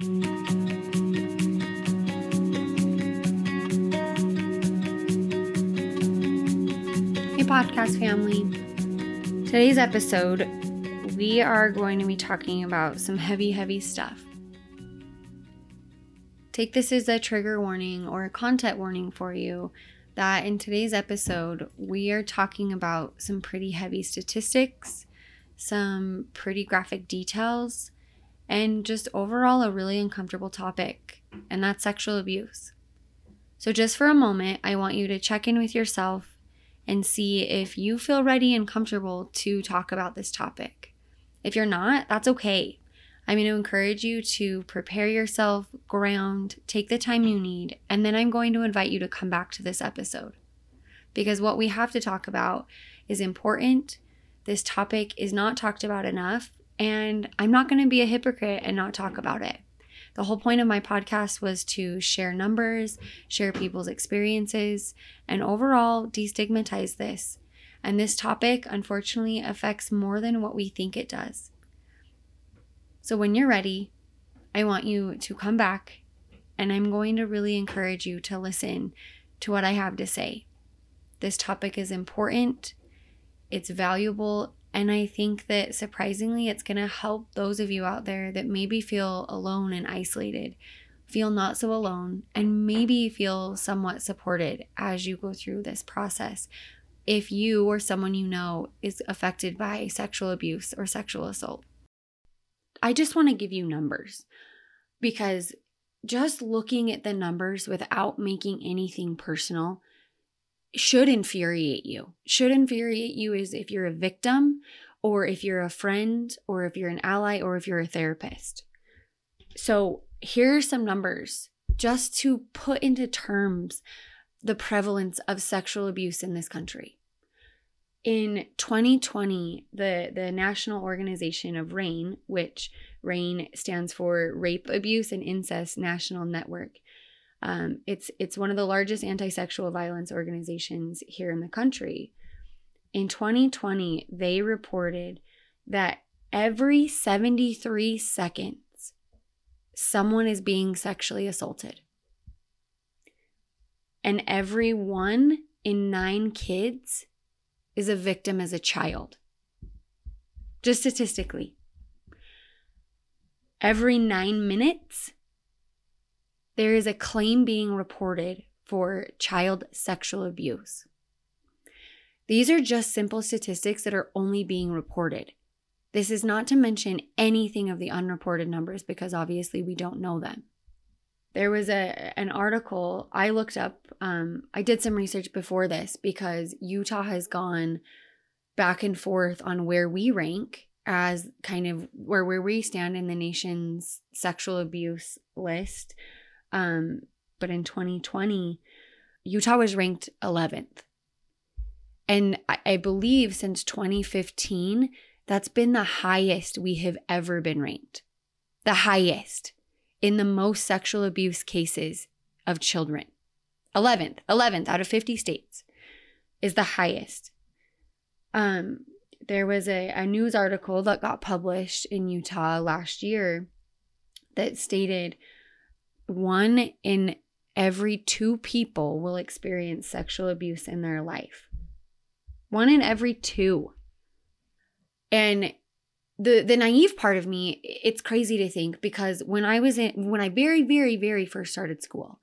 Hey, podcast family. Today's episode, we are going to be talking about some heavy, heavy stuff. Take this as a trigger warning or a content warning for you that in today's episode, we are talking about some pretty heavy statistics, some pretty graphic details, and just overall a really uncomfortable topic, and that's sexual abuse. So, just for a moment, I want you to check in with yourself and see if you feel ready and comfortable to talk about this topic. If you're not, that's okay. I'm going to encourage you to prepare yourself, ground, take the time you need, and then I'm going to invite you to come back to this episode. Because what we have to talk about is important. This topic is not talked about enough, and I'm not going to be a hypocrite and not talk about it. The whole point of my podcast was to share numbers, share people's experiences, and overall destigmatize this. And this topic, unfortunately, affects more than what we think it does. So when you're ready, I want you to come back and I'm going to really encourage you to listen to what I have to say. This topic is important, it's valuable, and I think that surprisingly, it's going to help those of you out there that maybe feel alone and isolated, feel not so alone, and maybe feel somewhat supported as you go through this process. If you or someone you know is affected by sexual abuse or sexual assault, I just want to give you numbers because just looking at the numbers without making anything personal should infuriate you. Should infuriate you is if you're a victim or if you're a friend or if you're an ally or if you're a therapist. So, here are some numbers just to put into terms the prevalence of sexual abuse in this country. In 2020, the, the National Organization of RAINN, which RAINN stands for Rape, Abuse, and Incest National Network, um, it's it's one of the largest anti-sexual violence organizations here in the country. In 2020, they reported that every 73 seconds, someone is being sexually assaulted. And every one in nine kids is a victim as a child. Just statistically. Every nine minutes, there is a claim being reported for child sexual abuse. These are just simple statistics that are only being reported. This is not to mention anything of the unreported numbers because obviously we don't know them. There was a an article I looked up. Um, I did some research before this because Utah has gone back and forth on where we rank as kind of where where we stand in the nation's sexual abuse list. Um, but in 2020, Utah was ranked 11th. And I, I believe since 2015, that's been the highest we have ever been ranked. The highest in the most sexual abuse cases of children. 11th, 11th out of 50 states is the highest. Um, there was a, a news article that got published in Utah last year that stated one in every two people will experience sexual abuse in their life. One in every two. And the the naive part of me, it's crazy to think because when I was in when I very very very first started school,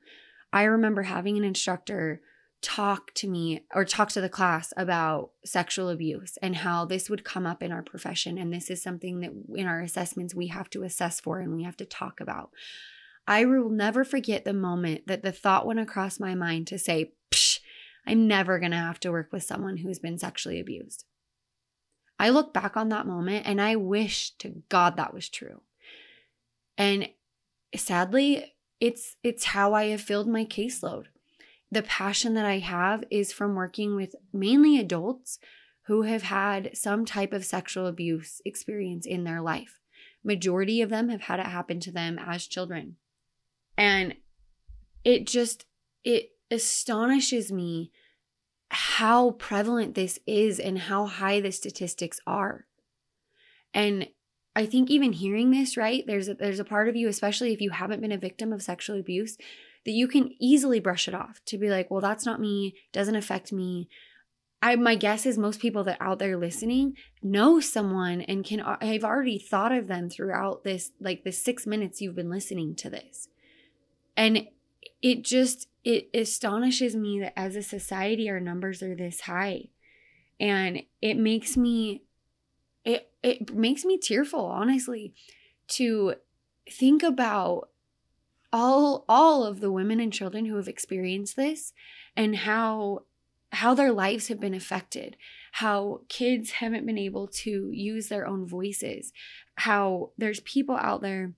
I remember having an instructor talk to me or talk to the class about sexual abuse and how this would come up in our profession and this is something that in our assessments we have to assess for and we have to talk about. I will never forget the moment that the thought went across my mind to say, Psh, I'm never going to have to work with someone who's been sexually abused. I look back on that moment and I wish to God that was true. And sadly, it's it's how I have filled my caseload. The passion that I have is from working with mainly adults who have had some type of sexual abuse experience in their life. Majority of them have had it happen to them as children. And it just it astonishes me how prevalent this is and how high the statistics are. And I think even hearing this, right? There's a, there's a part of you, especially if you haven't been a victim of sexual abuse, that you can easily brush it off to be like, well, that's not me, doesn't affect me. I my guess is most people that out there listening know someone and can uh, I've already thought of them throughout this like the 6 minutes you've been listening to this. And it just it astonishes me that as a society our numbers are this high. And it makes me it it makes me tearful honestly to think about all all of the women and children who have experienced this and how how their lives have been affected how kids haven't been able to use their own voices how there's people out there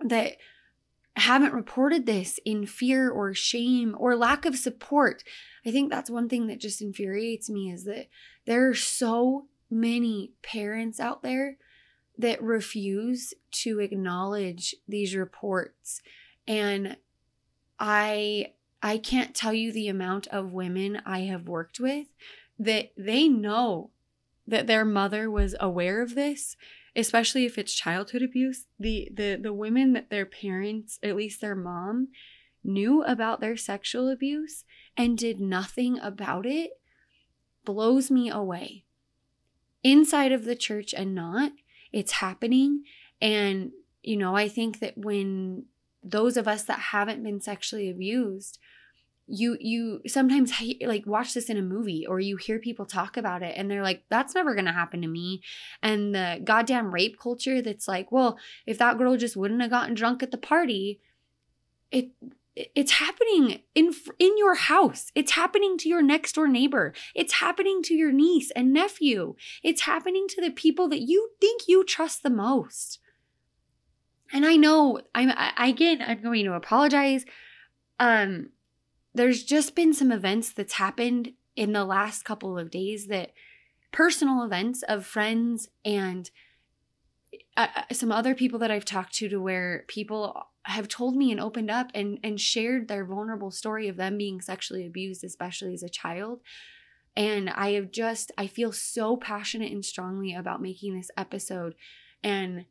that haven't reported this in fear or shame or lack of support. I think that's one thing that just infuriates me is that there are so many parents out there that refuse to acknowledge these reports. And i i can't tell you the amount of women i have worked with that they know that their mother was aware of this especially if it's childhood abuse the the the women that their parents at least their mom knew about their sexual abuse and did nothing about it blows me away inside of the church and not. It's happening. And, you know, I think that when those of us that haven't been sexually abused, you you sometimes like watch this in a movie or you hear people talk about it and they're like that's never going to happen to me. And the goddamn rape culture that's like well if that girl just wouldn't have gotten drunk at the party it it's happening in in your house. It's happening to your next door neighbor. It's happening to your niece and nephew. It's happening to the people that you think you trust the most. And i know i'm I, again i'm going to apologize um there's just been some events that's happened in the last couple of days that personal events of friends and uh, uh some other people that I've talked to to where people have told me and opened up and and shared their vulnerable story of them being sexually abused especially as a child. And i have just i feel so passionate and strongly about making this episode. And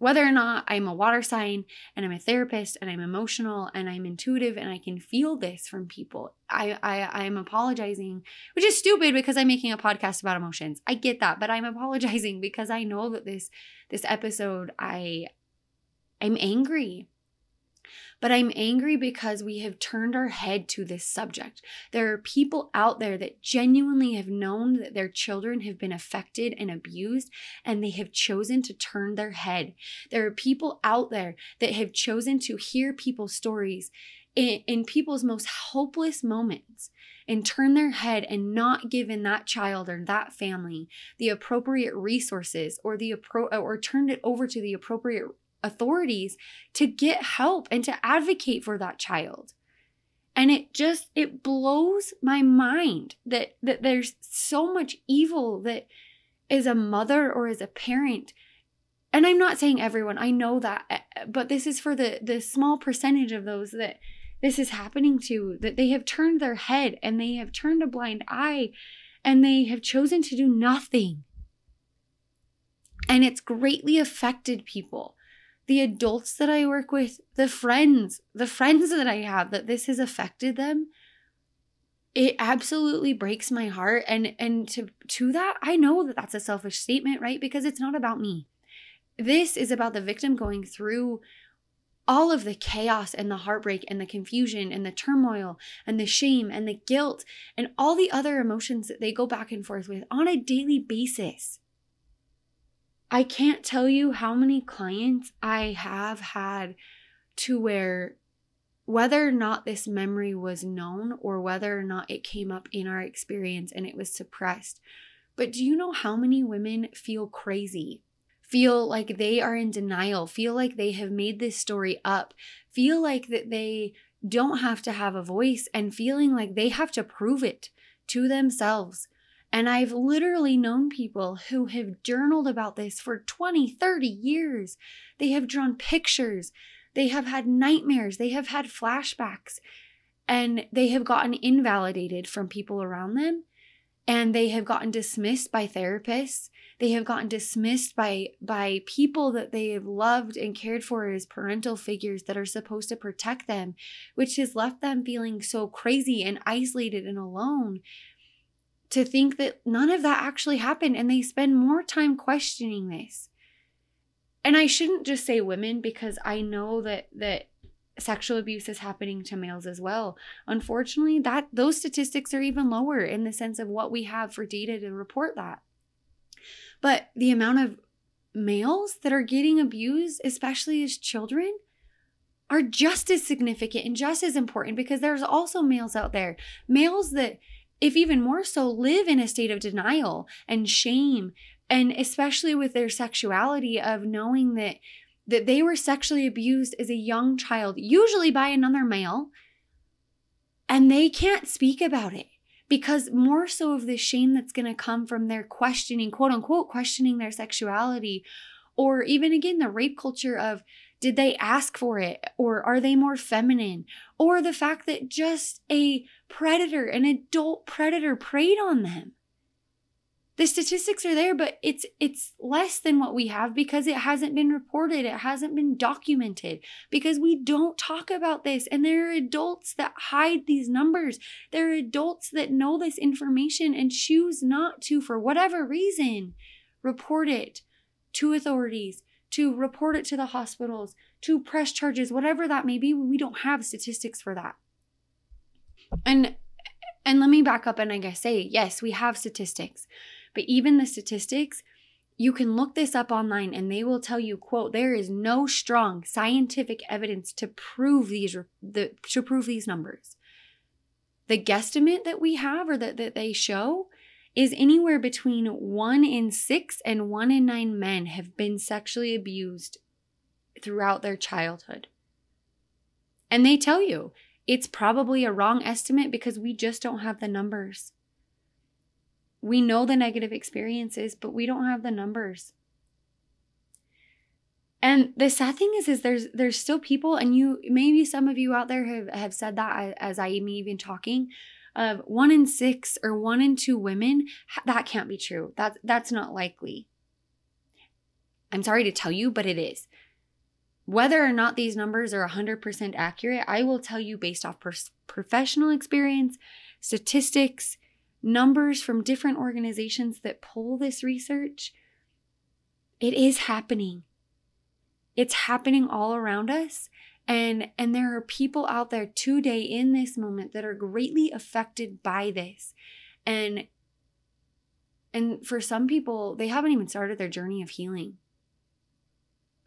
whether or not i'm a water sign and i'm a therapist and i'm emotional and i'm intuitive and i can feel this from people i i i'm apologizing which is stupid because i'm making a podcast about emotions. I get that but i'm apologizing because i know that this this episode i i'm angry but I'm angry because we have turned our head to this subject. There are people out there that genuinely have known that their children have been affected and abused, and they have chosen to turn their head. There are people out there that have chosen to hear people's stories in, in people's most hopeless moments and turn their head and not given that child or that family the appropriate resources or the appro- or turned it over to the appropriate authorities to get help and to advocate for that child. And it just it blows my mind that that there's so much evil that as a mother or as a parent. And i'm not saying everyone i know that eh, but this is for the the small percentage of those that this is happening to that they have turned their head and they have turned a blind eye and they have chosen to do nothing. And it's greatly affected people the adults that I work with, the friends, the friends that I have that this has affected them, it absolutely breaks my heart and and to to that I know that that's a selfish statement, right? Because it's not about me. This is about the victim going through all of the chaos and the heartbreak and the confusion and the turmoil and the shame and the guilt and all the other emotions that they go back and forth with on a daily basis. I can't tell you how many clients I have had to where whether or not this memory was known or whether or not it came up in our experience and it was suppressed. But do you know how many women feel crazy? Feel like they are in denial, feel like they have made this story up, feel like that they don't have to have a voice and feeling like they have to prove it to themselves and I've literally known people who have journaled about this for 20, 30 years. They have drawn pictures, they have had nightmares, they have had flashbacks, and they have gotten invalidated from people around them. And they have gotten dismissed by therapists. They have gotten dismissed by by people that they have loved and cared for as parental figures that are supposed to protect them, which has left them feeling so crazy and isolated and alone to think that none of that actually happened and they spend more time questioning this. And I shouldn't just say women because I know that that sexual abuse is happening to males as well. Unfortunately, that those statistics are even lower in the sense of what we have for data to report that. But the amount of males that are getting abused, especially as children, are just as significant and just as important because there's also males out there, males that if even more so live in a state of denial and shame and especially with their sexuality of knowing that that they were sexually abused as a young child, usually by another male, and they can't speak about it because more so of the shame that's going to come from their questioning, quote unquote, questioning their sexuality, or even again, the rape culture of did they ask for it, or are they more feminine, or the fact that just a predator, an adult predator, preyed on them. The statistics are there but it's it's less than what we have because it hasn't been reported it hasn't been documented because we don't talk about this. And there are adults that hide these numbers. There are adults that know this information and choose not to for whatever reason report it to authorities to report it to the hospitals to press charges whatever that may be. We don't have statistics for that and and let me back up and I guess say yes we have statistics. But even the statistics, you can look this up online and they will tell you quote there is no strong scientific evidence to prove these the to prove these numbers. The guesstimate that we have or that, that they show is anywhere between one in six and one in nine men have been sexually abused throughout their childhood. And they tell you it's probably a wrong estimate because we just don't have the numbers we know the negative experiences, but we don't have the numbers. And the sad thing is, is there's there's still people, and you maybe some of you out there have, have said that as I am even talking, of one in six or one in two women, that can't be true. That's that's not likely. I'm sorry to tell you, but it is. Whether or not these numbers are 100% accurate, I will tell you based off professional experience, statistics, numbers from different organizations that pull this research, it is happening. It's happening all around us. And, and there are people out there today in this moment that are greatly affected by this. And and for some people, they haven't even started their journey of healing.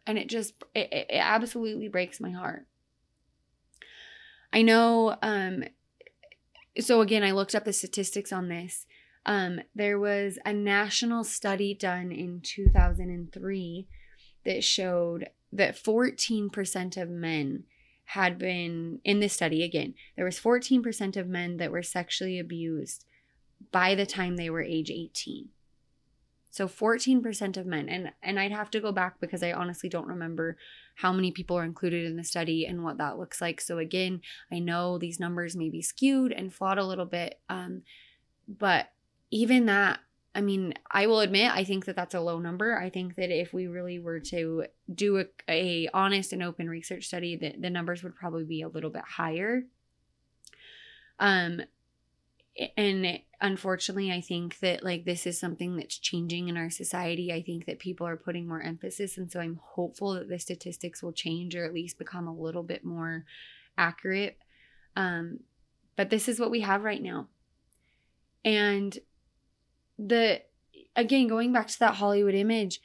And it just it, it absolutely breaks my heart. I know um so again, I looked up the statistics on this. Um, there was a national study done in 2003 that showed that 14% of men had been in this study again there was 14% of men that were sexually abused by the time they were age 18 so 14% of men and and I'd have to go back because I honestly don't remember how many people are included in the study and what that looks like. So again, I know these numbers may be skewed and flawed a little bit um but even that I mean, I will admit I think that that's a low number. I think that if we really were to do a, a honest and open research study, that the numbers would probably be a little bit higher. Um and unfortunately i think that like this is something that's changing in our society. I think that people are putting more emphasis and so i'm hopeful that the statistics will change or at least become a little bit more accurate. Um but this is what we have right now. And the again going back to that hollywood image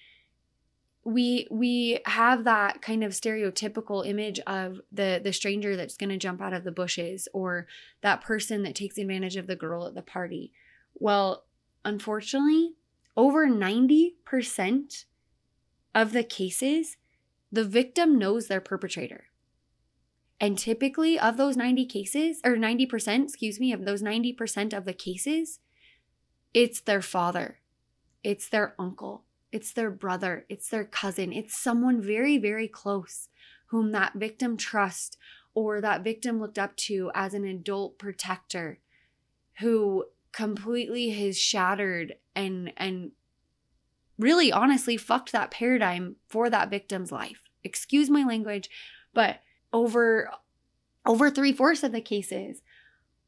we we have that kind of stereotypical image of the the stranger that's going to jump out of the bushes or that person that takes advantage of the girl at the party. Well unfortunately over 90% of the cases the victim knows their perpetrator. And typically of those 90 cases or 90% excuse me of those 90% of the cases it's their father. It's their uncle it's their brother, it's their cousin, it's someone very, very close whom that victim trusts or that victim looked up to as an adult protector who completely has shattered and and really honestly fucked that paradigm for that victim's life. Excuse my language, but over over three-fourths of the cases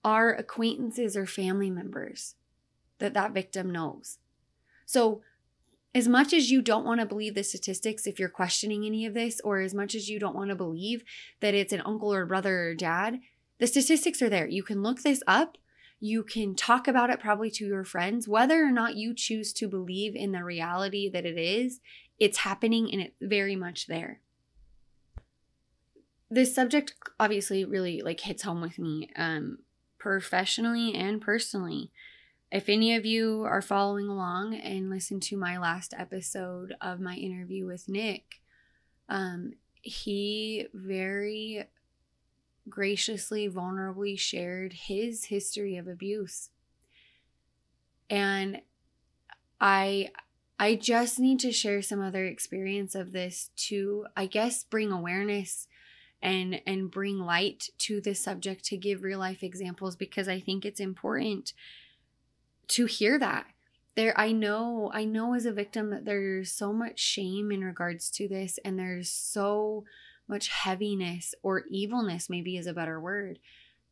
are acquaintances or family members that that victim knows. So as much as you don't want to believe the statistics if you're questioning any of this, or as much as you don't want to believe that it's an uncle or brother or dad, the statistics are there. You can look this up. You can talk about it probably to your friends. Whether or not you choose to believe in the reality that it is, it's happening and it's very much there. This subject obviously really like hits home with me um, professionally and personally if any of you are following along and listen to my last episode of my interview with Nick, um, he very graciously, vulnerably shared his history of abuse. And I I just need to share some other experience of this to I guess bring awareness and and bring light to this subject to give real life examples because I think it's important to hear that. There i know i know as a victim that there's so much shame in regards to this and there's so much heaviness or evilness maybe is a better word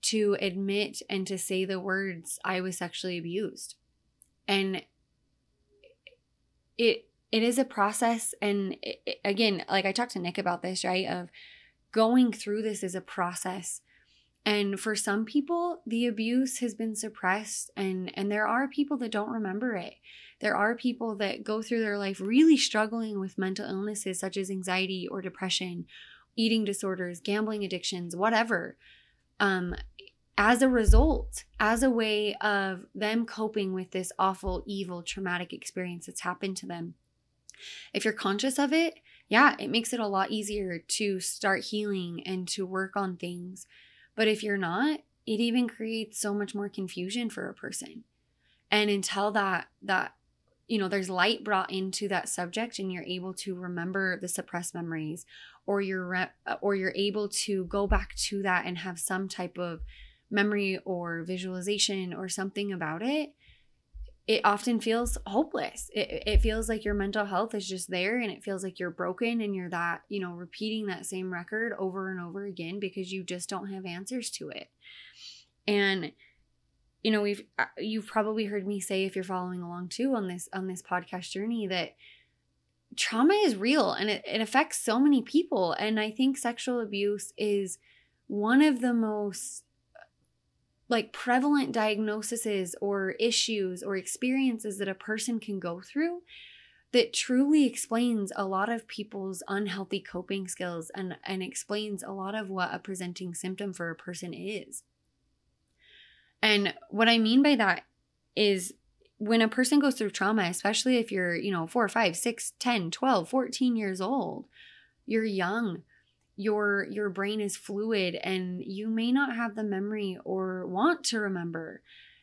to admit and to say the words i was sexually abused. And it it is a process and it, again like i talked to nick about this right of going through this is a process and for some people the abuse has been suppressed and and there are people that don't remember it. There are people that go through their life really struggling with mental illnesses such as anxiety or depression eating disorders gambling addictions whatever. Um as a result as a way of them coping with this awful evil traumatic experience that's happened to them. If you're conscious of it yeah it makes it a lot easier to start healing and to work on things but if you're not, it even creates so much more confusion for a person. And until that that you know there's light brought into that subject and you're able to remember the suppressed memories or you're re- or you're able to go back to that and have some type of memory or visualization or something about it it often feels hopeless. It, it feels like your mental health is just there and it feels like you're broken and you're that, you know, repeating that same record over and over again because you just don't have answers to it. And you know, we've uh, you've probably heard me say if you're following along too on this on this podcast journey that trauma is real and it, it affects so many people and I think sexual abuse is one of the most like prevalent diagnoses or issues or experiences that a person can go through that truly explains a lot of people's unhealthy coping skills and, and explains a lot of what a presenting symptom for a person is. And what I mean by that is when a person goes through trauma, especially if you're, you know, four, five, six, 10, 12, 14 years old, you're young, your your brain is fluid and you may not have the memory or want to remember.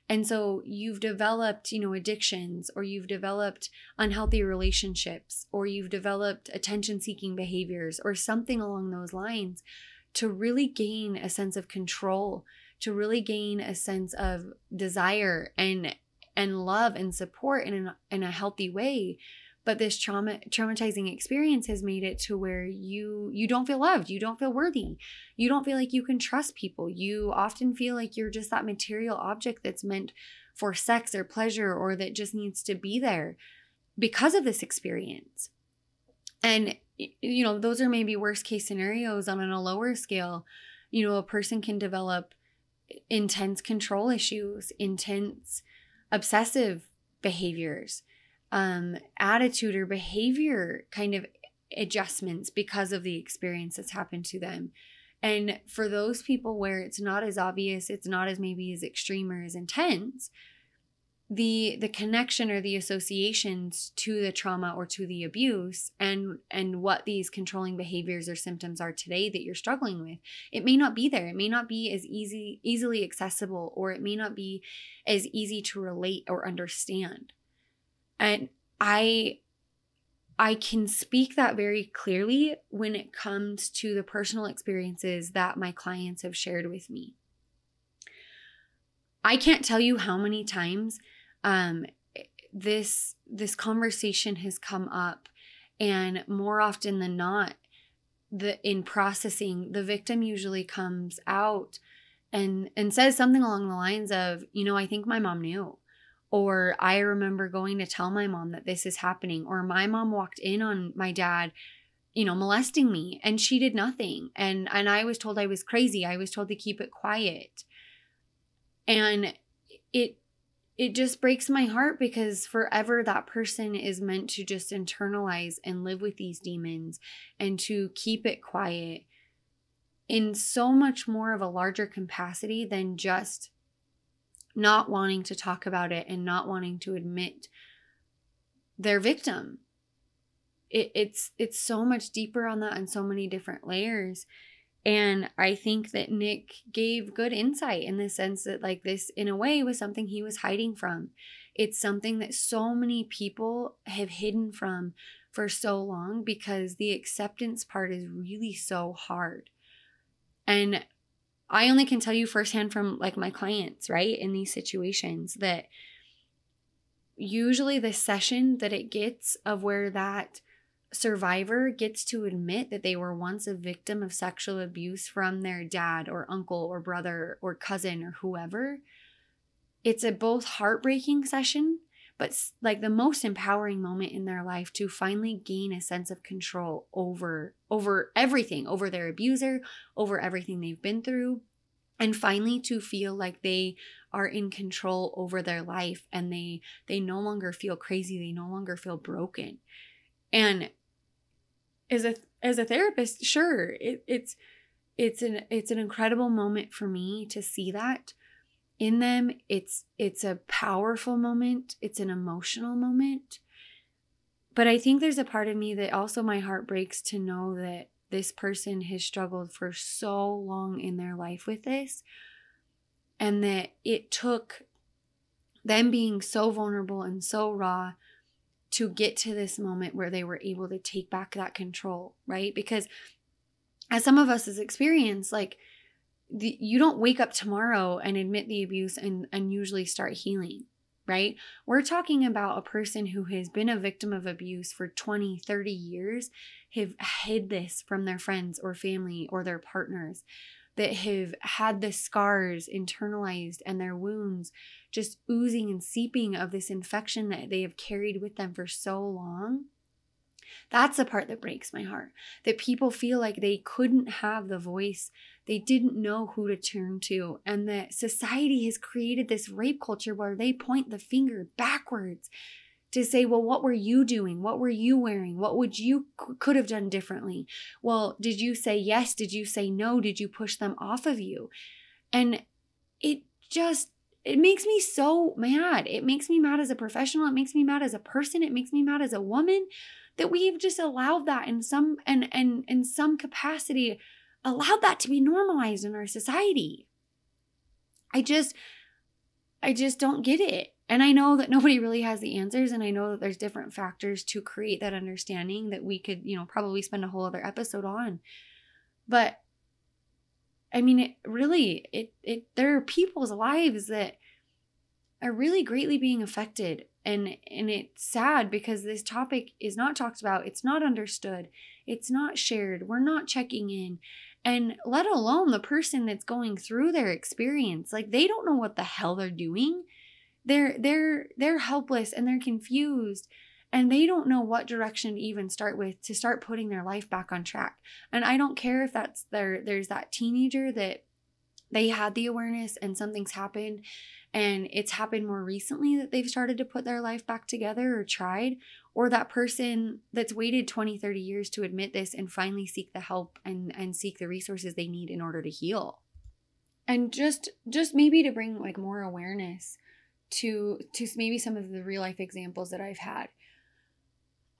And so you've developed you know addictions or you've developed unhealthy relationships or you've developed attention seeking behaviors or something along those lines to really gain a sense of control to really gain a sense of desire and and love and support in a, in a healthy way but this trauma traumatizing experience has made it to where you you don't feel loved you don't feel worthy. You don't feel like you can trust people. You often feel like you're just that material object that's meant for sex or pleasure or that just needs to be there because of this experience. And you know those are maybe worst case scenarios on a lower scale. You know a person can develop intense control issues intense obsessive behaviors um, attitude or behavior kind of adjustments because of the experience that's happened to them. And for those people where it's not as obvious, it's not as maybe as extreme or as intense, the the connection or the associations to the trauma or to the abuse and and what these controlling behaviors or symptoms are today that you're struggling with it may not be there it may not be as easy easily accessible or it may not be as easy to relate or understand and I I can speak that very clearly when it comes to the personal experiences that my clients have shared with me. I can't tell you how many times um, this this conversation has come up and more often than not the in processing the victim usually comes out and and says something along the lines of you know i think my mom knew or i remember going to tell my mom that this is happening or my mom walked in on my dad you know molesting me and she did nothing and and i was told i was crazy i was told to keep it quiet. And it it just breaks my heart because forever that person is meant to just internalize and live with these demons and to keep it quiet in so much more of a larger capacity than just not wanting to talk about it and not wanting to admit their victim. It, it's it's so much deeper on that and so many different layers and I think that Nick gave good insight in the sense that, like, this in a way was something he was hiding from. It's something that so many people have hidden from for so long because the acceptance part is really so hard. And I only can tell you firsthand from like my clients, right, in these situations that usually the session that it gets of where that survivor gets to admit that they were once a victim of sexual abuse from their dad or uncle or brother or cousin or whoever, it's a both heartbreaking session, but like the most empowering moment in their life to finally gain a sense of control over over everything, over their abuser, over everything they've been through, and finally to feel like they are in control over their life and they they no longer feel crazy, they no longer feel broken. And as a as a therapist, sure, it, it's it's an it's an incredible moment for me to see that in them. It's it's a powerful moment. It's an emotional moment. But I think there's a part of me that also my heart breaks to know that this person has struggled for so long in their life with this and that it took them being so vulnerable and so raw to get to this moment where they were able to take back that control, right? Because as some of us has experienced, like the, you don't wake up tomorrow and admit the abuse and, and usually start healing, right? We're talking about a person who has been a victim of abuse for 20, 30 years, have hid this from their friends or family or their partners that have had the scars internalized and their wounds just oozing and seeping of this infection that they have carried with them for so long. That's the part that breaks my heart. That people feel like they couldn't have the voice, they didn't know who to turn to, and that society has created this rape culture where they point the finger backwards to say, well, what were you doing? What were you wearing? What would you could have done differently? Well, did you say yes? Did you say no? Did you push them off of you? And it just it makes me so mad. It makes me mad as a professional. It makes me mad as a person. It makes me mad as a woman that we've just allowed that in some and and in some capacity allowed that to be normalized in our society. I just I just don't get it. And I know that nobody really has the answers, and I know that there's different factors to create that understanding that we could, you know, probably spend a whole other episode on. But I mean, it really, it, it, there are people's lives that are really greatly being affected. And, and it's sad because this topic is not talked about. It's not understood. It's not shared. We're not checking in. And let alone the person that's going through their experience. Like they don't know what the hell they're doing they're they're they're helpless and they're confused and they don't know what direction to even start with to start putting their life back on track. And I don't care if that's there there's that teenager that they had the awareness and something's happened and it's happened more recently that they've started to put their life back together or tried or that person that's waited 20 30 years to admit this and finally seek the help and and seek the resources they need in order to heal and just just maybe to bring like more awareness to to maybe some of the real life examples that I've had.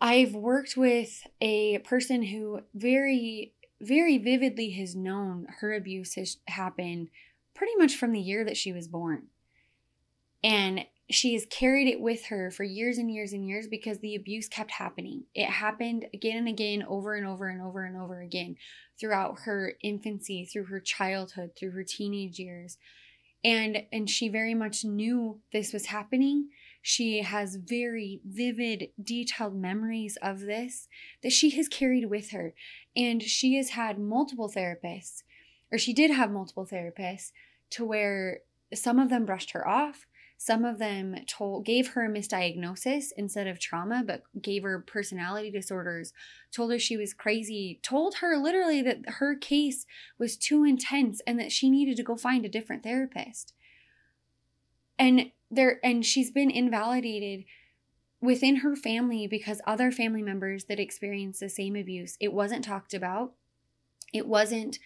I've worked with a person who very very vividly has known her abuse has happened pretty much from the year that she was born. And she has carried it with her for years and years and years because the abuse kept happening. It happened again and again, over and over and over and over again throughout her infancy, through her childhood, through her teenage years and and she very much knew this was happening She has very vivid, detailed memories of this that she has carried with her. And she has had multiple therapists, or she did have multiple therapists, to where some of them brushed her off. Some of them told gave her a misdiagnosis instead of trauma, but gave her personality disorders, told her she was crazy, told her literally that her case was too intense and that she needed to go find a different therapist. And there and she's been invalidated within her family because other family members that experienced the same abuse, it wasn't talked about. It wasn't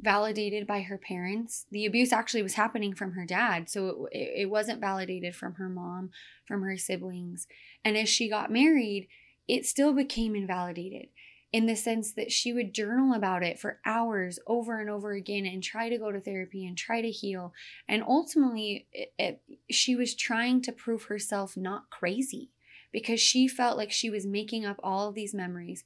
validated by her parents. The abuse actually was happening from her dad, so it, it wasn't validated from her mom, from her siblings. And as she got married, it still became invalidated in the sense that she would journal about it for hours over and over again and try to go to therapy and try to heal. And ultimately, it, it, she was trying to prove herself not crazy because she felt like she was making up all of these memories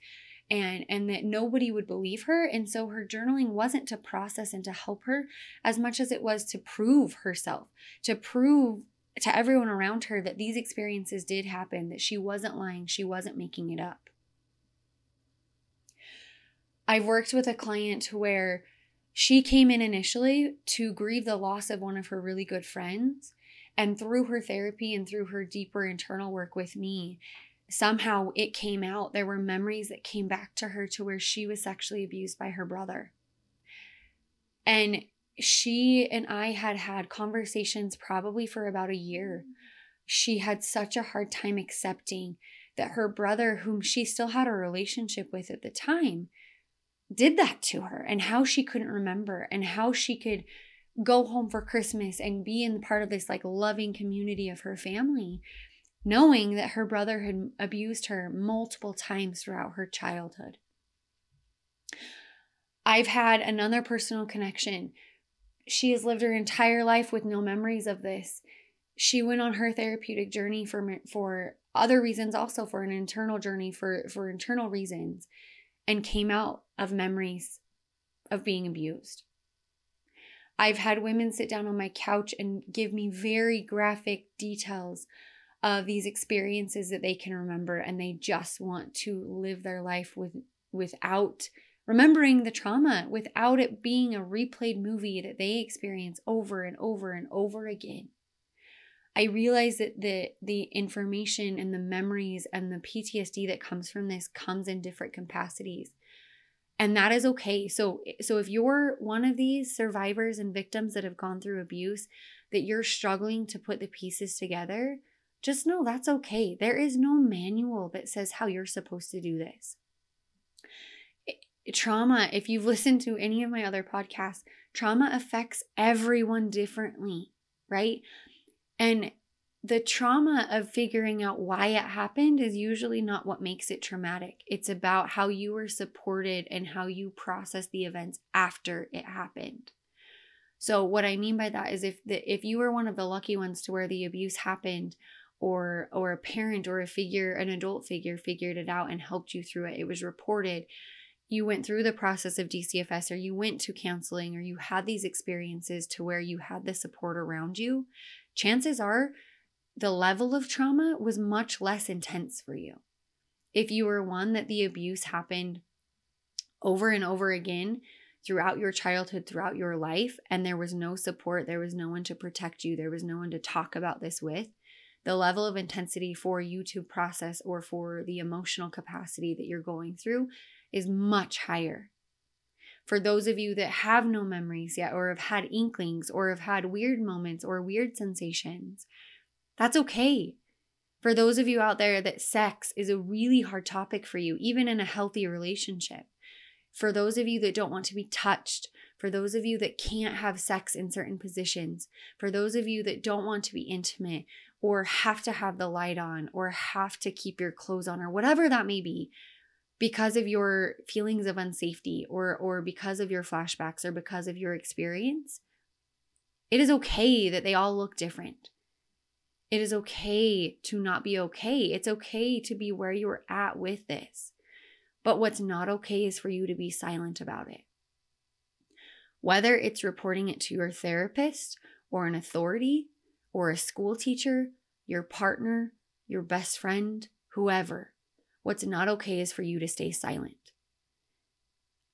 and and that nobody would believe her and so her journaling wasn't to process and to help her as much as it was to prove herself to prove to everyone around her that these experiences did happen that she wasn't lying she wasn't making it up i've worked with a client where she came in initially to grieve the loss of one of her really good friends and through her therapy and through her deeper internal work with me somehow it came out. There were memories that came back to her to where she was sexually abused by her brother. And she and I had had conversations probably for about a year. Mm. She had such a hard time accepting that her brother, whom she still had a relationship with at the time, did that to her and how she couldn't remember and how she could go home for Christmas and be in part of this like loving community of her family knowing that her brother had abused her multiple times throughout her childhood. I've had another personal connection. She has lived her entire life with no memories of this. She went on her therapeutic journey for for other reasons also for an internal journey for for internal reasons and came out of memories of being abused. I've had women sit down on my couch and give me very graphic details of these experiences that they can remember and they just want to live their life with without remembering the trauma without it being a replayed movie that they experience over and over and over again i realize that the the information and the memories and the ptsd that comes from this comes in different capacities and that is okay so eh, so if you're one of these survivors and victims that have gone through abuse that you're struggling to put the pieces together just know that's okay. There is no manual that says how you're supposed to do this. Eh, trauma, if you've listened to any of my other podcasts, trauma affects everyone differently, right? And the trauma of figuring out why it happened is usually not what makes it traumatic. It's about how you were supported and how you process the events after it happened. So what I mean by that is if the if you were one of the lucky ones to where the abuse happened or or a parent or a figure an adult figure figured it out and helped you through it it was reported you went through the process of DCFS or you went to counseling or you had these experiences to where you had the support around you chances are the level of trauma was much less intense for you if you were one that the abuse happened over and over again throughout your childhood, throughout your life, and there was no support, there was no one to protect you, there was no one to talk about this with, the level of intensity for you to process or for the emotional capacity that you're going through is much higher. For those of you that have no memories yet, or have had inklings, or have had weird moments or weird sensations, that's okay. For those of you out there that sex is a really hard topic for you, even in a healthy relationship, for those of you that don't want to be touched, for those of you that can't have sex in certain positions, for those of you that don't want to be intimate or have to have the light on or have to keep your clothes on or whatever that may be because of your feelings of unsafety or or because of your flashbacks or because of your experience it is okay that they all look different it is okay to not be okay it's okay to be where you're at with this but what's not okay is for you to be silent about it whether it's reporting it to your therapist or an authority or a school teacher your partner, your best friend, whoever. What's not okay is for you to stay silent.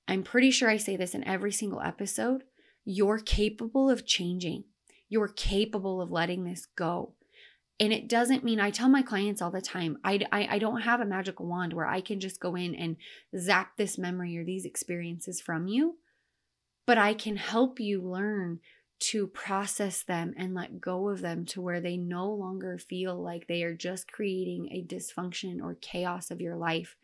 I'm pretty sure I say this in every single episode. You're capable of changing. You're capable of letting this go. And it doesn't mean I tell my clients all the time, I, I, I don't have a magical wand where I can just go in and zap this memory or these experiences from you, but I can help you learn to process them and let go of them to where they no longer feel like they are just creating a dysfunction or chaos of your life.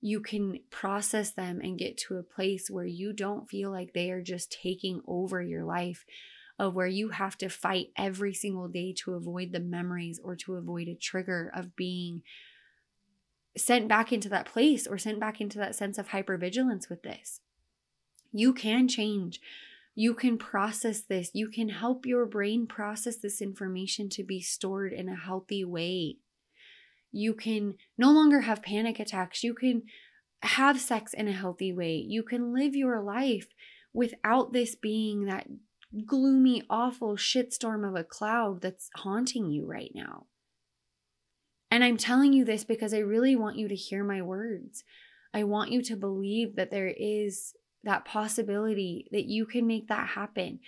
You can process them and get to a place where you don't feel like they are just taking over your life, of where you have to fight every single day to avoid the memories or to avoid a trigger of being sent back into that place or sent back into that sense of hypervigilance with this. You can change you can process this. You can help your brain process this information to be stored in a healthy way. You can no longer have panic attacks. You can have sex in a healthy way. You can live your life without this being that gloomy, awful shitstorm of a cloud that's haunting you right now. And I'm telling you this because I really want you to hear my words. I want you to believe that there is that possibility that you can make that happen.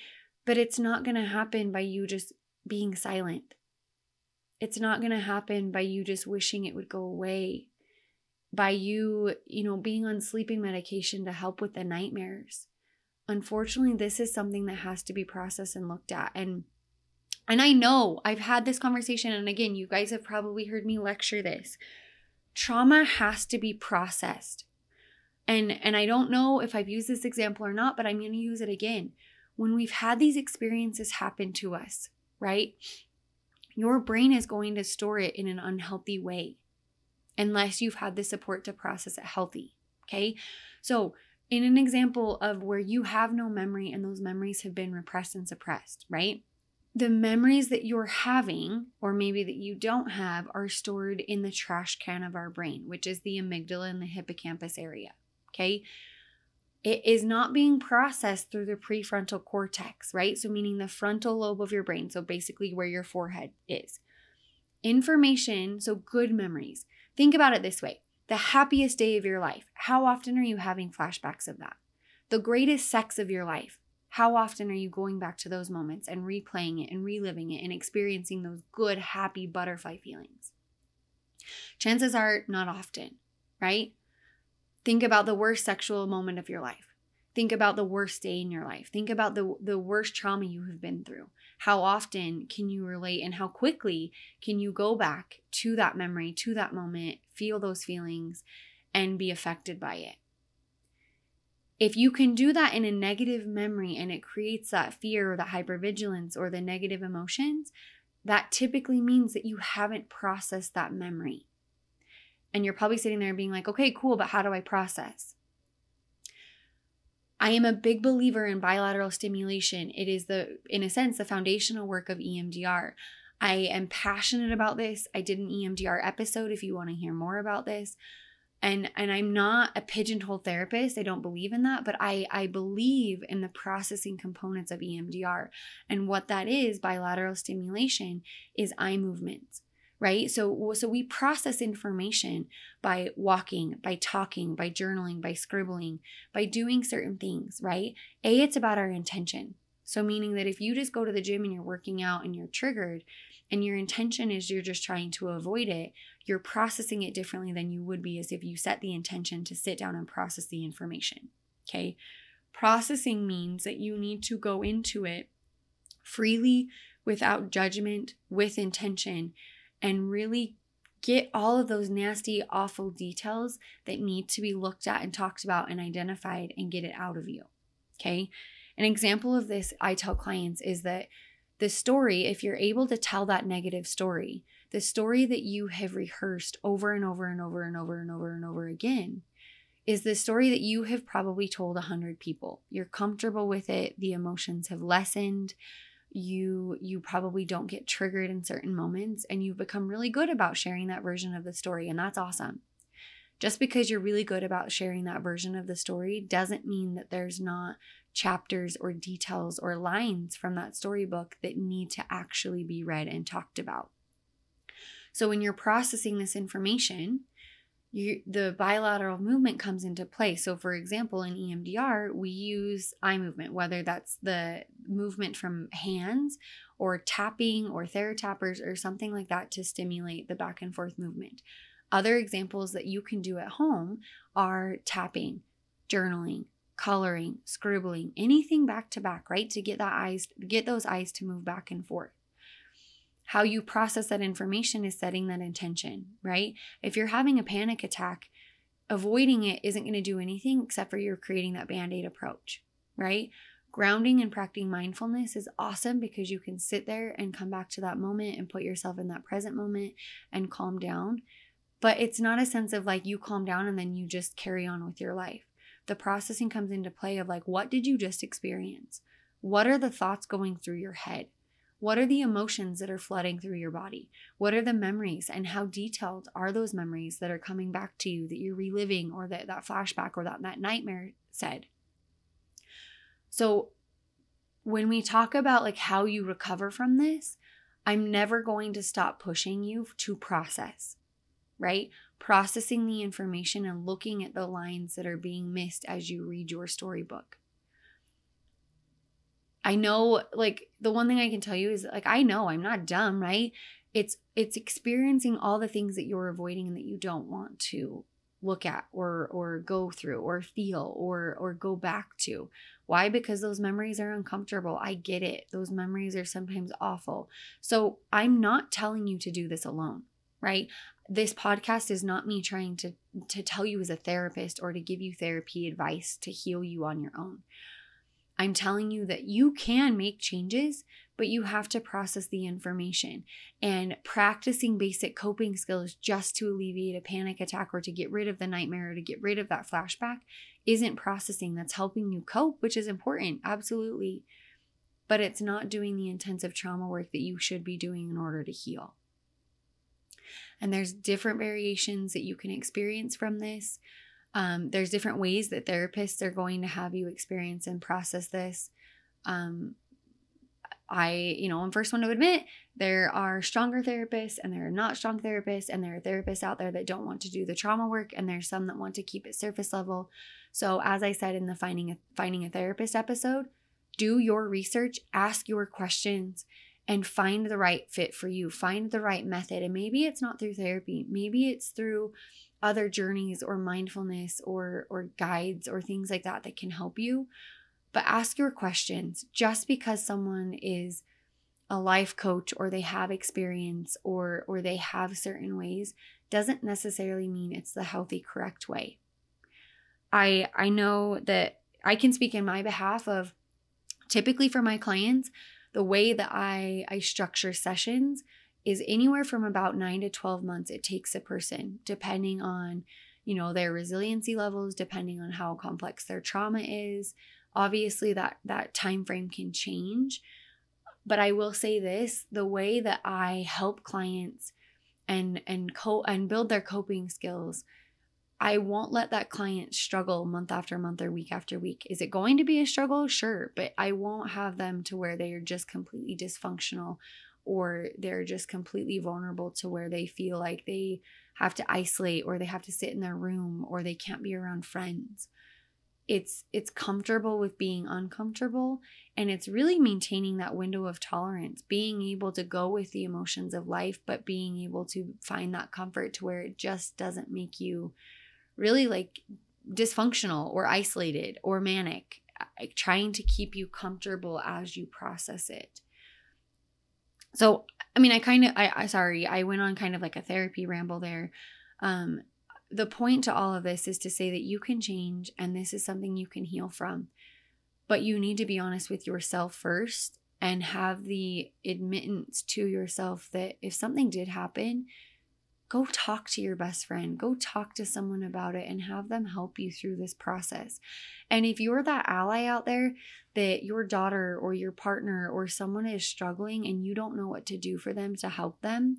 But it's not going to happen by you just being silent. It's not going to happen by you just wishing it would go away. By you, you know, being on sleeping medication to help with the nightmares. Unfortunately, this is something that has to be processed and looked at. And and I know I've had this conversation and again, you guys have probably heard me lecture this. Trauma has to be processed. And and I don't know if I've used this example or not, but I'm going to use it again. When we've had these experiences happen to us, right? Your brain is going to store it in an unhealthy way unless you've had the support to process it healthy, okay? So, in an example of where you have no memory and those memories have been repressed and suppressed, right? The memories that you're having, or maybe that you don't have, are stored in the trash can of our brain, which is the amygdala and the hippocampus area. Okay. It is not being processed through the prefrontal cortex, right? So, meaning the frontal lobe of your brain. So, basically, where your forehead is. Information, so good memories. Think about it this way the happiest day of your life. How often are you having flashbacks of that? The greatest sex of your life. How often are you going back to those moments and replaying it and reliving it and experiencing those good, happy butterfly feelings? Chances are not often, right? Think about the worst sexual moment of your life. Think about the worst day in your life. Think about the, the worst trauma you have been through. How often can you relate and how quickly can you go back to that memory, to that moment, feel those feelings, and be affected by it? If you can do that in a negative memory and it creates that fear or that hypervigilance or the negative emotions, that typically means that you haven't processed that memory. And you're probably sitting there being like, okay, cool, but how do I process? I am a big believer in bilateral stimulation. It is the, in a sense, the foundational work of EMDR. I am passionate about this. I did an EMDR episode if you want to hear more about this. And and I'm not a pigeonhole therapist. I don't believe in that, but I I believe in the processing components of EMDR. And what that is, bilateral stimulation, is eye movements right? So so we process information by walking by talking by journaling by scribbling by doing certain things right? A it's about our intention. So meaning that if you just go to the gym and you're working out and you're triggered and your intention is you're just trying to avoid it you're processing it differently than you would be as if you set the intention to sit down and process the information okay? Processing means that you need to go into it freely without judgment with intention and really get all of those nasty, awful details that need to be looked at and talked about and identified and get it out of you. Okay. An example of this I tell clients is that the story, if you're able to tell that negative story, the story that you have rehearsed over and over and over and over and over and over again, is the story that you have probably told a hundred people. You're comfortable with it, the emotions have lessened, you you probably don't get triggered in certain moments and you've become really good about sharing that version of the story and that's awesome. Just because you're really good about sharing that version of the story doesn't mean that there's not chapters or details or lines from that storybook that need to actually be read and talked about. So when you're processing this information, you, the bilateral movement comes into play. So, for example, in EMDR, we use eye movement, whether that's the movement from hands or tapping or TheraTappers or something like that to stimulate the back and forth movement. Other examples that you can do at home are tapping, journaling, coloring, scribbling, anything back to back, right? To get that eyes get those eyes to move back and forth. How you process that information is setting that intention, right? If you're having a panic attack, avoiding it isn't going to do anything except for you're creating that band-aid approach, right? Grounding and practicing mindfulness is awesome because you can sit there and come back to that moment and put yourself in that present moment and calm down. But it's not a sense of like you calm down and then you just carry on with your life. The processing comes into play of like, what did you just experience? What are the thoughts going through your head? What are the emotions that are flooding through your body? What are the memories and how detailed are those memories that are coming back to you that you're reliving or that, that flashback or that, that nightmare said? So when we talk about like how you recover from this, I'm never going to stop pushing you to process, right? Processing the information and looking at the lines that are being missed as you read your storybook. I know like the one thing I can tell you is like I know I'm not dumb, right? It's it's experiencing all the things that you're avoiding and that you don't want to look at or or go through or feel or or go back to. Why? Because those memories are uncomfortable. I get it. Those memories are sometimes awful. So, I'm not telling you to do this alone, right? This podcast is not me trying to to tell you as a therapist or to give you therapy advice to heal you on your own. I'm telling you that you can make changes, but you have to process the information. And practicing basic coping skills just to alleviate a panic attack or to get rid of the nightmare or to get rid of that flashback isn't processing. That's helping you cope, which is important, absolutely. But it's not doing the intensive trauma work that you should be doing in order to heal. And there's different variations that you can experience from this. Um, there's different ways that therapists are going to have you experience and process this. Um, I, you know, I'm first one to admit there are stronger therapists and there are not strong therapists, and there are therapists out there that don't want to do the trauma work, and there's some that want to keep it surface level. So, as I said in the finding a, finding a therapist episode, do your research, ask your questions, and find the right fit for you. Find the right method, and maybe it's not through therapy. Maybe it's through other journeys or mindfulness or or guides or things like that that can help you. But ask your questions. Just because someone is a life coach or they have experience or or they have certain ways doesn't necessarily mean it's the healthy correct way. I i know that i can speak in my behalf of typically for my clients the way that i i structure sessions is anywhere from about 9 to 12 months it takes a person depending on you know their resiliency levels depending on how complex their trauma is obviously that that time frame can change but i will say this the way that i help clients and and co and build their coping skills I won't let that client struggle month after month or week after week. Is it going to be a struggle? Sure, but I won't have them to where they are just completely dysfunctional or they're just completely vulnerable to where they feel like they have to isolate or they have to sit in their room or they can't be around friends. It's it's comfortable with being uncomfortable and it's really maintaining that window of tolerance being able to go with the emotions of life but being able to find that comfort to where it just doesn't make you really like dysfunctional or isolated or manic like trying to keep you comfortable as you process it so i mean i kind of I, I sorry i went on kind of like a therapy ramble there um the point to all of this is to say that you can change and this is something you can heal from but you need to be honest with yourself first and have the admittance to yourself that if something did happen go talk to your best friend, go talk to someone about it and have them help you through this process. And if you're that ally out there that your daughter or your partner or someone is struggling and you don't know what to do for them to help them,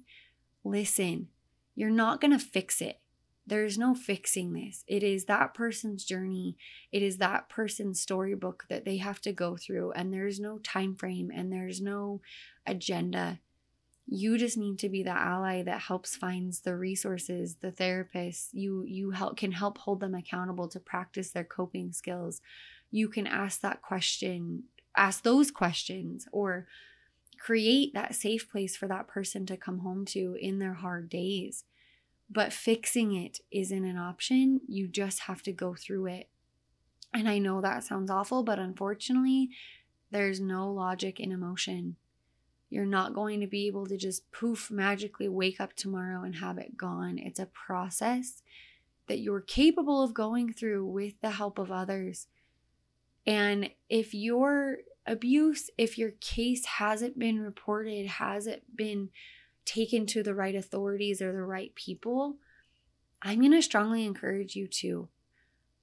listen. You're not going to fix it. There's no fixing this. It is that person's journey. It is that person's storybook that they have to go through and there's no time frame and there's no agenda You just need to be the ally that helps finds the resources, the therapists. You you help can help hold them accountable to practice their coping skills. You can ask that question, ask those questions or create that safe place for that person to come home to in their hard days. But fixing it isn't an option. You just have to go through it. And I know that sounds awful, but unfortunately, there's no logic in emotion. You're not going to be able to just poof magically wake up tomorrow and have it gone. It's a process that you're capable of going through with the help of others. And if your abuse, if your case hasn't been reported, hasn't been taken to the right authorities or the right people, I'm going to strongly encourage you to.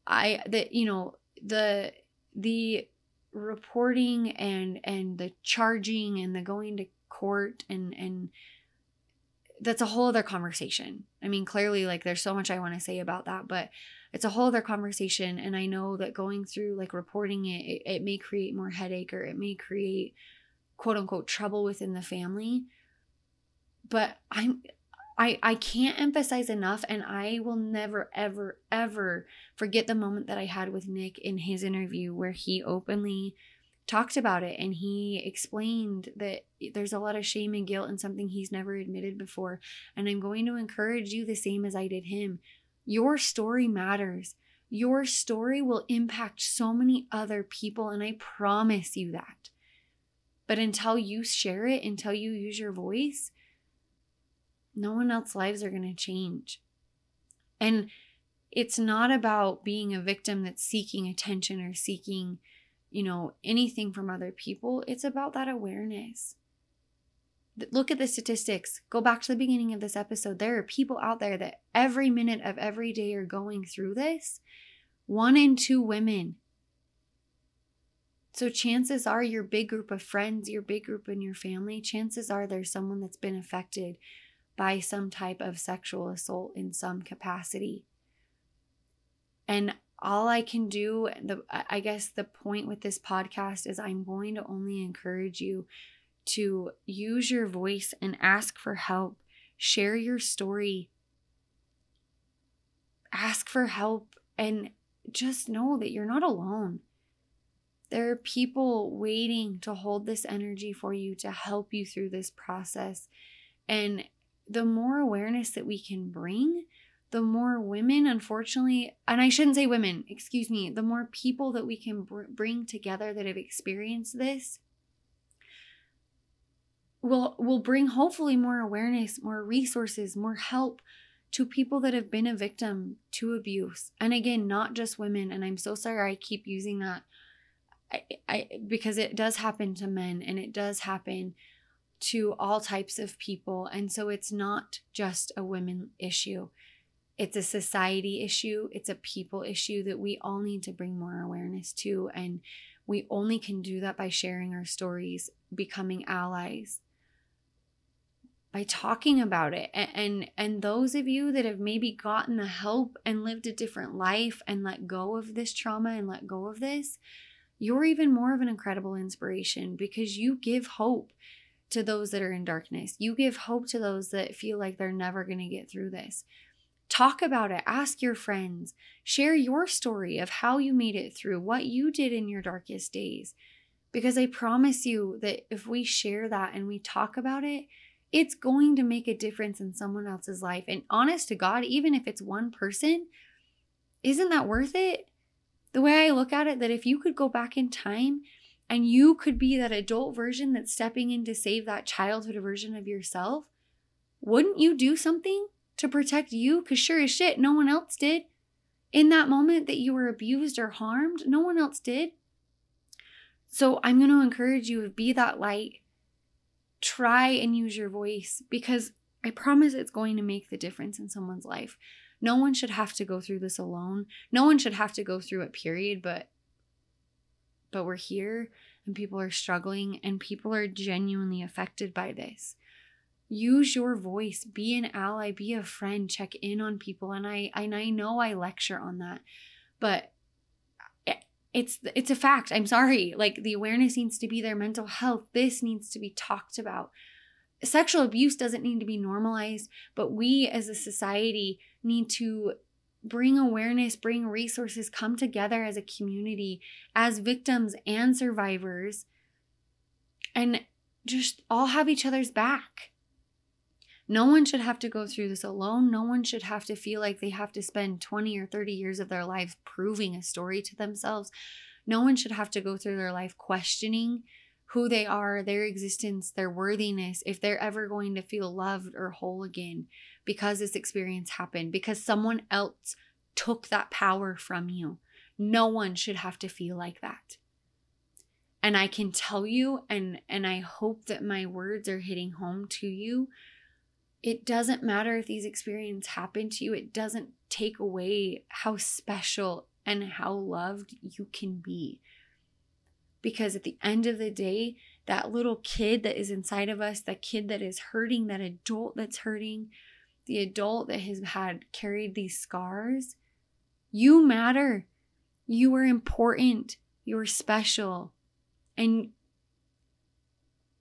I that you know the the reporting and and the charging and the going to court and and that's a whole other conversation. I mean, clearly, like, there's so much I want to say about that, but it's a whole other conversation. And I know that going through, like, reporting it, it, it may create more headache or it may create quote unquote trouble within the family. But I'm, I, I can't emphasize enough, and I will never, ever, ever forget the moment that I had with Nick in his interview where he openly talked about it and he explained that there's a lot of shame and guilt and something he's never admitted before. And I'm going to encourage you the same as I did him. Your story matters. Your story will impact so many other people, and I promise you that. But until you share it, until you use your voice, no one else's lives are going to change. And it's not about being a victim that's seeking attention or seeking, you know, anything from other people. It's about that awareness. Look at the statistics. Go back to the beginning of this episode. There are people out there that every minute of every day are going through this. One in two women. So, chances are, your big group of friends, your big group in your family, chances are there's someone that's been affected by some type of sexual assault in some capacity. And all I can do, the I guess the point with this podcast is I'm going to only encourage you to use your voice and ask for help. Share your story. Ask for help and just know that you're not alone. There are people waiting to hold this energy for you to help you through this process. And the more awareness that we can bring, the more women, unfortunately, and I shouldn't say women, excuse me, the more people that we can br- bring together that have experienced this will will bring hopefully more awareness, more resources, more help to people that have been a victim to abuse. And again, not just women, and I'm so sorry I keep using that I, I because it does happen to men and it does happen to all types of people. And so it's not just a women issue, it's a society issue, it's a people issue that we all need to bring more awareness to. And we only can do that by sharing our stories, becoming allies by talking about it and, and and those of you that have maybe gotten the help and lived a different life and let go of this trauma and let go of this you're even more of an incredible inspiration because you give hope to those that are in darkness. You give hope to those that feel like they're never going to get through this. Talk about it. Ask your friends. Share your story of how you made it through, what you did in your darkest days. Because I promise you that if we share that and we talk about it, it's going to make a difference in someone else's life. And honest to God, even if it's one person, isn't that worth it? The way I look at it, that if you could go back in time and you could be that adult version that's stepping in to save that childhood version of yourself, wouldn't you do something to protect you? Because sure as shit, no one else did. In that moment that you were abused or harmed, no one else did. So I'm going to encourage you to be that light. Try and use your voice because I promise it's going to make the difference in someone's life. No one should have to go through this alone. No one should have to go through it, period. But but we're here and people are struggling and people are genuinely affected by this. Use your voice, be an ally, be a friend, check in on people. And I and I know I lecture on that, but it's it's a fact. I'm sorry. Like the awareness needs to be there, mental health, this needs to be talked about. sexual abuse doesn't need to be normalized, but we as a society need to bring awareness, bring resources, come together as a community, as victims and survivors, and just all have each other's back. No one should have to go through this alone. No one should have to feel like they have to spend 20 or 30 years of their life proving a story to themselves. No one should have to go through their life questioning who they are, their existence, their worthiness, if they're ever going to feel loved or whole again because this experience happened, because someone else took that power from you. No one should have to feel like that. And I can tell you and and I hope that my words are hitting home to you. It doesn't matter if these experiences happen to you. It doesn't take away how special and how loved you can be. Because at the end of the day, that little kid that is inside of us, that kid that is hurting, that adult that's hurting, the adult that has had carried these scars, you matter. You are important. You're special. And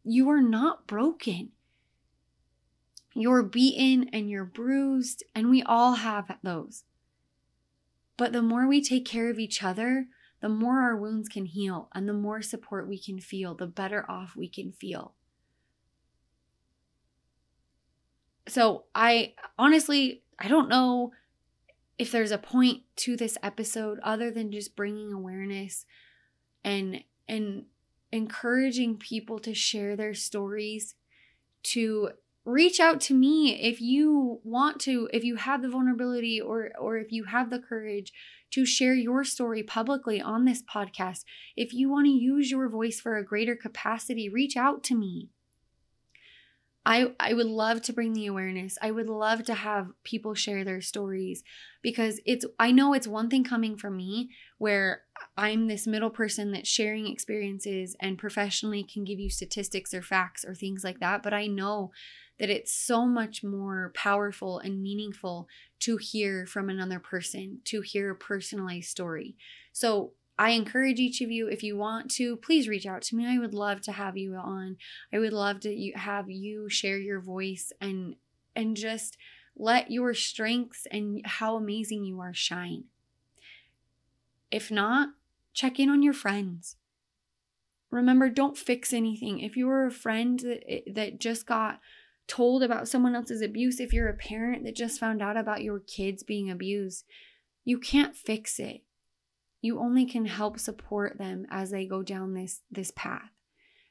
you are not broken. You're beaten and you're bruised, and we all have those. But the more we take care of each other, the more our wounds can heal, and the more support we can feel, the better off we can feel. So, I honestly, I don't know if there's a point to this episode other than just bringing awareness and and encouraging people to share their stories to reach out to me if you want to if you have the vulnerability or or if you have the courage to share your story publicly on this podcast if you want to use your voice for a greater capacity reach out to me I I would love to bring the awareness. I would love to have people share their stories because it's I know it's one thing coming from me where I'm this middle person that's sharing experiences and professionally can give you statistics or facts or things like that, but I know that it's so much more powerful and meaningful to hear from another person, to hear a personalized story. So I encourage each of you, if you want to, please reach out to me. I would love to have you on. I would love to have you share your voice and and just let your strengths and how amazing you are shine. If not, check in on your friends. Remember, don't fix anything. If you are a friend that, that just got told about someone else's abuse, if you're a parent that just found out about your kids being abused, you can't fix it. You only can help support them as they go down this this path.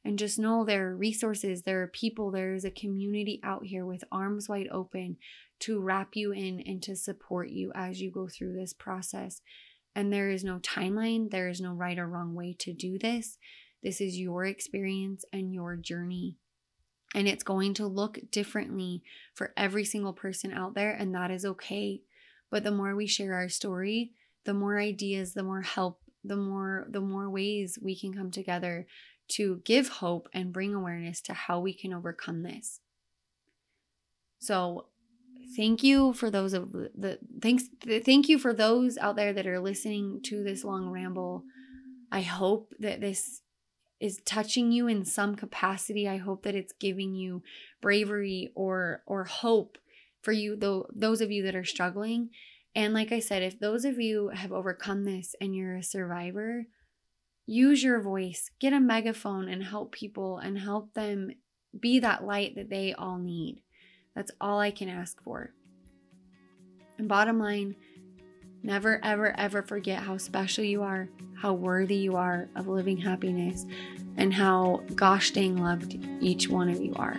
And just know there are resources there are people there is a community out here with arms wide open to wrap you in and to support you as you go through this process. And there is no timeline there is no right or wrong way to do this. This is your experience and your journey and it's going to look differently for every single person out there and that is okay but the more we share our story the more ideas, the more help, the more the more ways we can come together to give hope and bring awareness to how we can overcome this. So, thank you for those of the thanks thank you for those out there that are listening to this long ramble. I hope that this is touching you in some capacity. I hope that it's giving you bravery or or hope for you though those of you that are struggling and like I said, if those of you have overcome this and you're a survivor, use your voice, get a megaphone and help people and help them be that light that they all need. That's all I can ask for. And bottom line, never, ever, ever forget how special you are, how worthy you are of living happiness, and how gosh dang loved each one of you are.